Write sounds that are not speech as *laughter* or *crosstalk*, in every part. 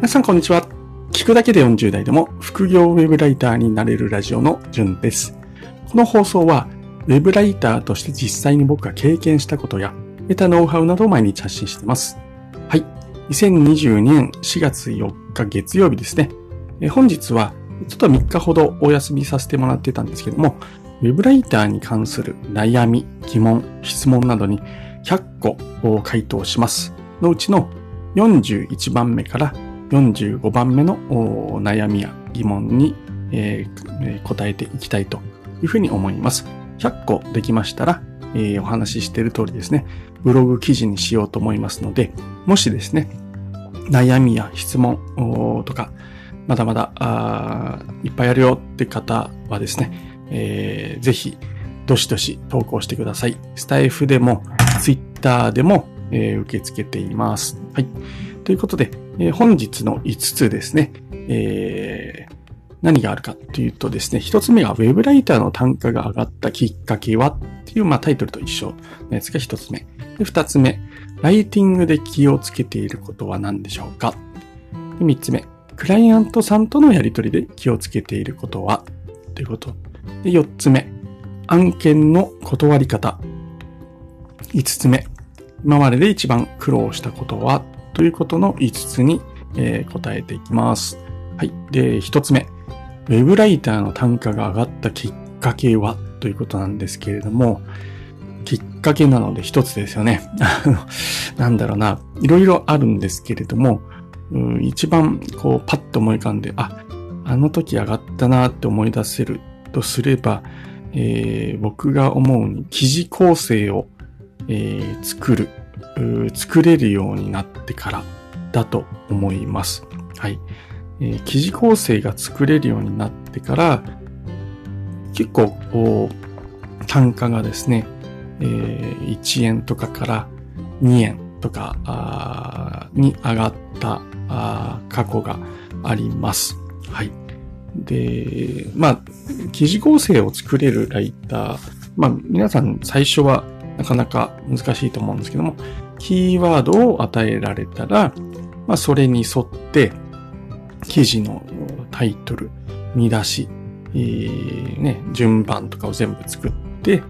皆さんこんにちは。聞くだけで40代でも副業ウェブライターになれるラジオのじゅんです。この放送はウェブライターとして実際に僕が経験したことや得たノウハウなどを毎日発信しています。はい。2022年4月4日月曜日ですね。え本日はちょっと3日ほどお休みさせてもらってたんですけども、ウェブライターに関する悩み、疑問、質問などに100個を回答します。のうちの41番目から45番目の悩みや疑問に、えー、答えていきたいというふうに思います。100個できましたら、えー、お話ししている通りですね、ブログ記事にしようと思いますので、もしですね、悩みや質問とか、まだまだいっぱいあるよって方はですね、えー、ぜひ、どしどし投稿してください。スタイフでも、ツイッターでも、えー、受け付けています。はい。ということで、えー、本日の5つですね、えー、何があるかというとですね、1つ目が Web ライターの単価が上がったきっかけはっていう、まあ、タイトルと一緒のやつが1つ目。で2つ目、ライティングで気をつけていることは何でしょうかで ?3 つ目、クライアントさんとのやりとりで気をつけていることは？ということ。で4つ目、案件の断り方。5つ目、今までで一番苦労したことは？ということの5つに、えー、答えていきます。はい。で、1つ目。ウェブライターの単価が上がったきっかけはということなんですけれども、きっかけなので一つですよね。*laughs* なんだろうな。いろいろあるんですけれども、一番こうパッと思い浮かんで、あ、あの時上がったなって思い出せるとすれば、えー、僕が思うに記事構成を、えー、作る作れるようになってからだと思います。はい。えー、記事構成が作れるようになってから、結構、こう、単価がですね、えー、1円とかから2円とかあに上がったあ過去があります。はい。で、まあ、記事構成を作れるライター、まあ、皆さん最初はなかなか難しいと思うんですけども、キーワードを与えられたら、まあ、それに沿って、記事のタイトル、見出し、えー、ね、順番とかを全部作って、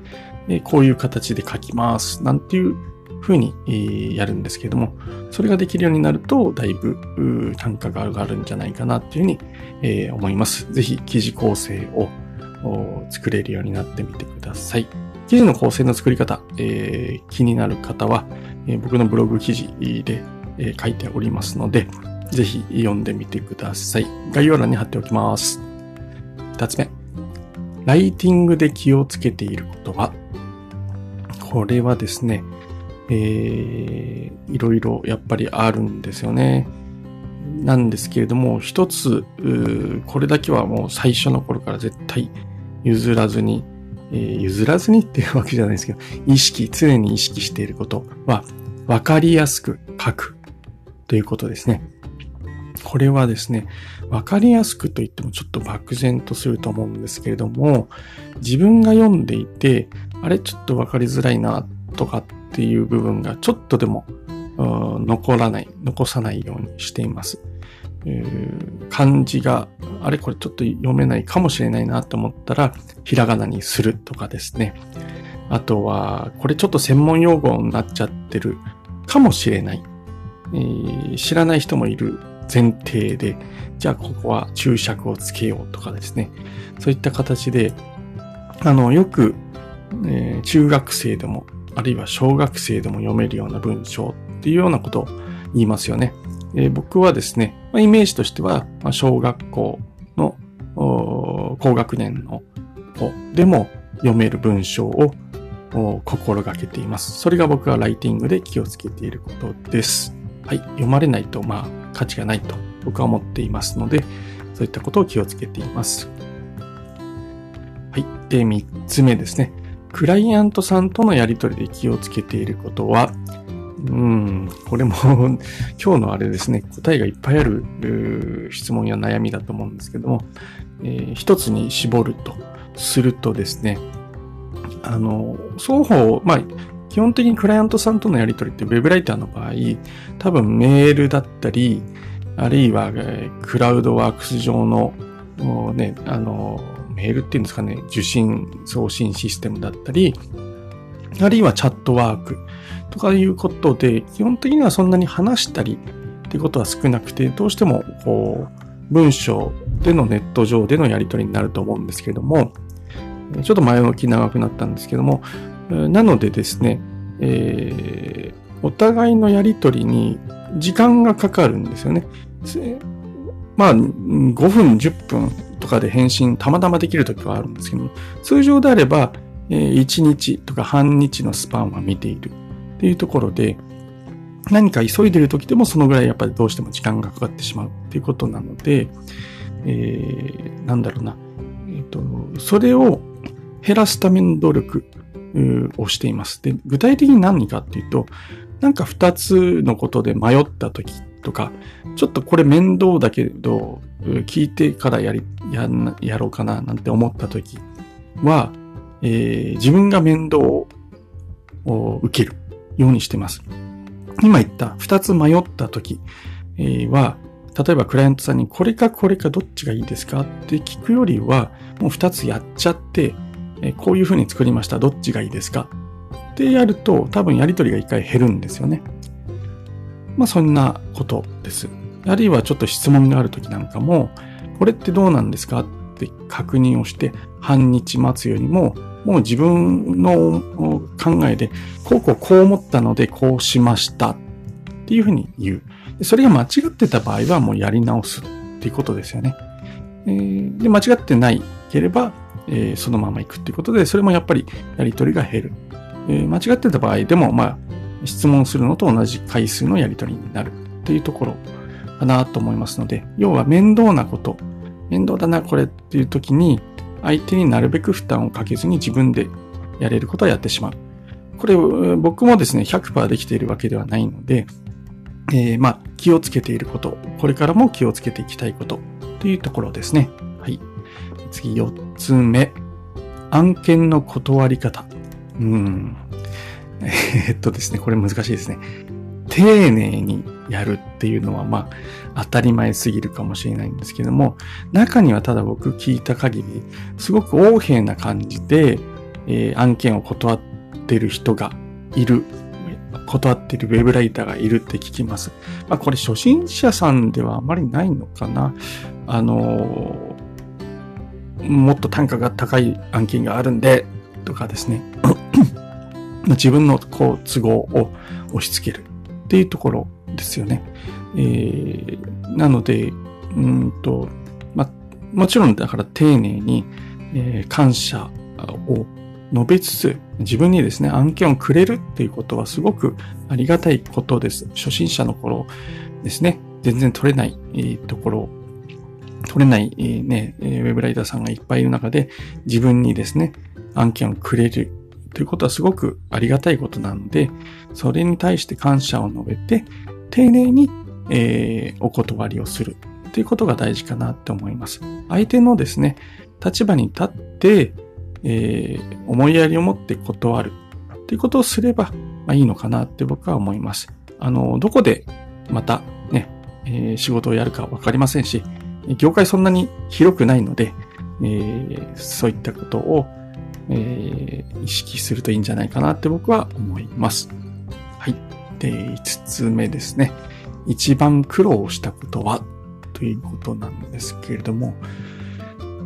え、こういう形で書きます。なんていう風に、え、やるんですけども、それができるようになると、だいぶ単価が上がるんじゃないかなっていうふうに、えー、思います。ぜひ記事構成を作れるようになってみてください。記事の構成の作り方、えー、気になる方は、えー、僕のブログ記事で、えー、書いておりますので、ぜひ読んでみてください。概要欄に貼っておきます。二つ目。ライティングで気をつけていることは、これはですね、えー、いろいろやっぱりあるんですよね。なんですけれども、一つ、これだけはもう最初の頃から絶対譲らずにえー、譲らずにっていうわけじゃないですけど、意識、常に意識していることは、わかりやすく書くということですね。これはですね、わかりやすくと言ってもちょっと漠然とすると思うんですけれども、自分が読んでいて、あれちょっとわかりづらいなとかっていう部分がちょっとでも残らない、残さないようにしています。えー、漢字が、あれこれちょっと読めないかもしれないなと思ったら、ひらがなにするとかですね。あとは、これちょっと専門用語になっちゃってるかもしれない。えー、知らない人もいる前提で、じゃあここは注釈をつけようとかですね。そういった形で、あの、よく、えー、中学生でも、あるいは小学生でも読めるような文章っていうようなことを言いますよね。えー、僕はですね、まあ、イメージとしては、まあ、小学校の高学年の子でも読める文章を心がけています。それが僕がライティングで気をつけていることです。はい。読まれないと、まあ、価値がないと僕は思っていますので、そういったことを気をつけています。はい。で、三つ目ですね。クライアントさんとのやりとりで気をつけていることは、うん、これも *laughs* 今日のあれですね、答えがいっぱいある質問や悩みだと思うんですけども、えー、一つに絞るとするとですね、あの、双方、まあ、基本的にクライアントさんとのやり取りって Web ライターの場合、多分メールだったり、あるいは、クラウドワークス上の、ね、あの、メールっていうんですかね、受信送信システムだったり、あるいはチャットワークとかいうことで、基本的にはそんなに話したりってことは少なくて、どうしても、こう、文章でのネット上でのやり取りになると思うんですけども、ちょっと前置き長くなったんですけども、なのでですね、えー、お互いのやり取りに時間がかかるんですよね。まあ、5分、10分とかで返信たまたまできるときはあるんですけども、通常であれば、1日とか半日のスパンは見ているっていうところで、何か急いでる時でもそのぐらいやっぱりどうしても時間がかかってしまうっていうことなので、えー、なんだろうな、え、ー、と、それを減らすための努力をしています。で、具体的に何かっていうと、なんか二つのことで迷った時とか、ちょっとこれ面倒だけど、聞いてからやり、ややろうかななんて思った時は、えー、自分が面倒を受けるようにしてます。今言った二つ迷った時は、例えばクライアントさんにこれかこれかどっちがいいですかって聞くよりは、もう二つやっちゃって、こういうふうに作りました。どっちがいいですか？ってやると多分やりとりが一回減るんですよね。まあそんなことです。あるいはちょっと質問がある時なんかも、これってどうなんですか？って確認をして半日待つよりも、もう自分の考えで、こうこうこう思ったのでこうしましたっていうふうに言う。それが間違ってた場合はもうやり直すっていうことですよね。えー、で、間違ってないければ、えー、そのまま行くっていうことで、それもやっぱりやりとりが減る。えー、間違ってた場合でも、まあ、質問するのと同じ回数のやりとりになるっていうところかなと思いますので、要は面倒なこと、面倒だな、これっていう時に、相手になるべく負担をかけずに自分でやれることはやってしまう。これ、僕もですね、100%できているわけではないので、えー、まあ、気をつけていること、これからも気をつけていきたいことというところですね。はい。次、4つ目。案件の断り方。うん。*laughs* え、っとですね、これ難しいですね。丁寧にやるっていうのは、まあ、当たり前すぎるかもしれないんですけども、中にはただ僕聞いた限り、すごく横柄な感じで、えー、案件を断ってる人がいる、断ってるウェブライターがいるって聞きます。まあ、これ初心者さんではあまりないのかな。あの、もっと単価が高い案件があるんで、とかですね。*clears throat* 自分のこう都合を押し付けるっていうところですよね。えー、なので、うんと、ま、もちろんだから丁寧に、えー、感謝を述べつつ、自分にですね、案件をくれるっていうことはすごくありがたいことです。初心者の頃ですね、全然取れない、えー、ところ、取れない、えー、ね、ウェブライターさんがいっぱいいる中で、自分にですね、案件をくれるということはすごくありがたいことなので、それに対して感謝を述べて、丁寧に、えー、お断りをするということが大事かなって思います。相手のですね、立場に立って、えー、思いやりを持って断るということをすれば、まあ、いいのかなって僕は思います。あの、どこでまたね、えー、仕事をやるかわかりませんし、業界そんなに広くないので、えー、そういったことをえー、意識するといいんじゃないかなって僕は思います。で、5つ目ですね。一番苦労したことはということなんですけれども、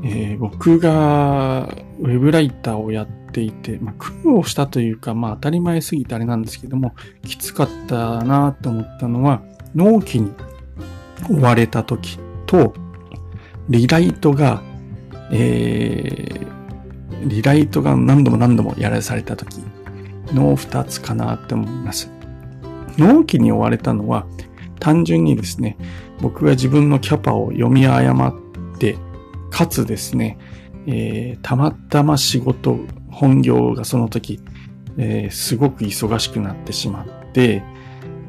えー、僕がウェブライターをやっていて、まあ、苦労したというか、まあ当たり前すぎてあれなんですけども、きつかったなと思ったのは、納期に追われた時と、リライトが、えー、リライトが何度も何度もやらされた時の二つかなって思います。納期に追われたのは単純にですね、僕が自分のキャパを読み誤って、かつですね、えー、たまたま仕事、本業がその時、えー、すごく忙しくなってしまって、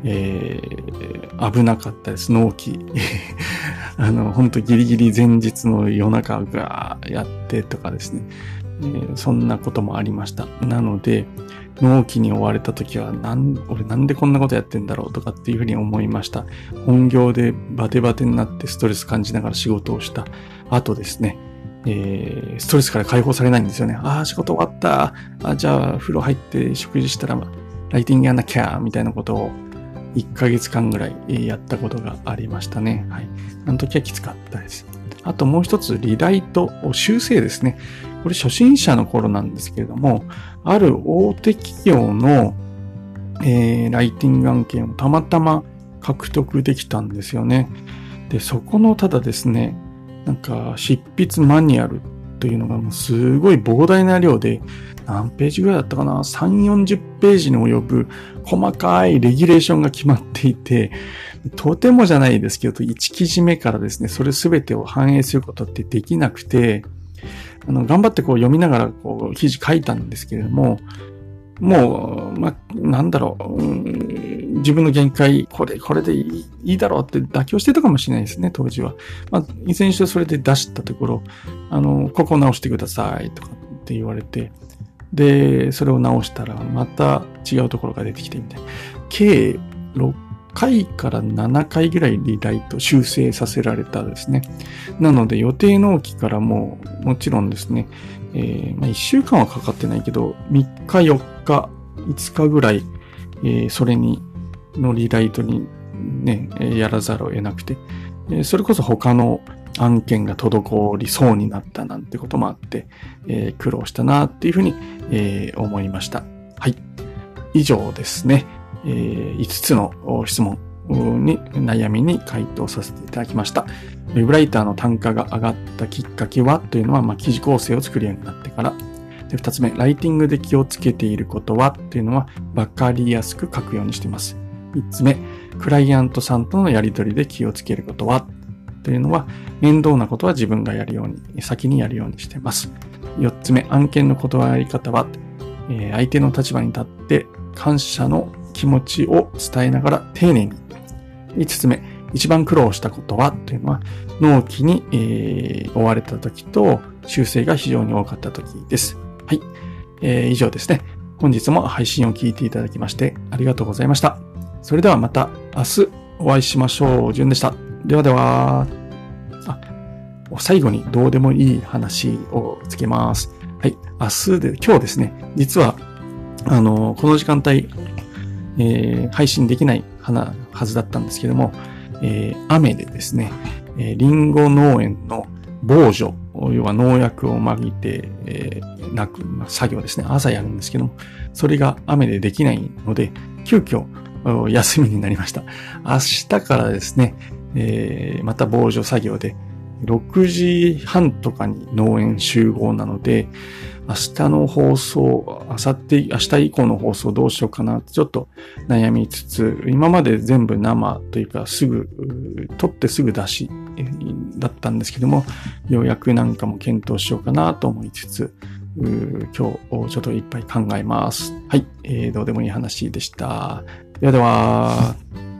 えー、危なかったです、納期。*laughs* あの、本当ギリギリ前日の夜中がやってとかですね。えー、そんなこともありました。なので、納期に追われた時は、なん、俺なんでこんなことやってんだろうとかっていうふうに思いました。本業でバテバテになってストレス感じながら仕事をした後ですね、えー、ストレスから解放されないんですよね。ああ、仕事終わった。あじゃあ、風呂入って食事したら、ライティングやんなきゃ、みたいなことを1ヶ月間ぐらいやったことがありましたね。はい。あの時はきつかったです。あともう一つ、リライト、修正ですね。これ初心者の頃なんですけれども、ある大手企業の、えー、ライティング案件をたまたま獲得できたんですよね。で、そこのただですね、なんか執筆マニュアルというのがもうすごい膨大な量で、何ページぐらいだったかな ?3、40ページに及ぶ細かいレギュレーションが決まっていて、とてもじゃないですけど、1記事目からですね、それすべてを反映することってできなくて、あの、頑張ってこう読みながらこう記事書いたんですけれども、もう、まなんだろう、うん、自分の限界、これ、これでいいいいだろうって妥協してたかもしれないですね、当時は。まあ、いずれにしてそれで出したところ、あの、ここ直してくださいとかって言われて、で、それを直したら、また違うところが出てきてみたいな。計回から7回ぐらいリライト修正させられたですね。なので予定納期からももちろんですね、えー、まあ、1週間はかかってないけど、3日4日、5日ぐらい、えー、それに、のリライトにね、やらざるを得なくて、えそれこそ他の案件が滞りそうになったなんてこともあって、えー、苦労したなっていうふうに、えー、思いました。はい。以上ですね。え、5つの質問に、悩みに回答させていただきました。ウェブライターの単価が上がったきっかけはというのは、まあ、記事構成を作るようになってから。で、2つ目、ライティングで気をつけていることはというのは、わかりやすく書くようにしています。3つ目、クライアントさんとのやり取りで気をつけることはというのは、面倒なことは自分がやるように、先にやるようにしています。4つ目、案件の断り方は、え相手の立場に立って感謝の気持ちを伝えながら丁寧に。5つ目、一番苦労したことはというのは、納期に、えー、追われた時と修正が非常に多かった時です。はい。えー、以上ですね。本日も配信を聞いていただきましてありがとうございました。それではまた明日お会いしましょう。じゅんでした。ではでは。あ、最後にどうでもいい話をつけます。はい。明日で、今日ですね、実は、あの、この時間帯、えー、配信できないはずだったんですけども、えー、雨でですね、えー、リンゴ農園の防除、要は農薬をまぎて、えー、なく、まあ、作業ですね、朝やるんですけども、それが雨でできないので、急遽休みになりました。明日からですね、えー、また防除作業で、6時半とかに農園集合なので、明日の放送、明後日、明日以降の放送どうしようかなってちょっと悩みつつ、今まで全部生というかすぐ、撮ってすぐ出しだったんですけども、ようやくなんかも検討しようかなと思いつつ、今日ちょっといっぱい考えます。はい、えー、どうでもいい話でした。ではでは。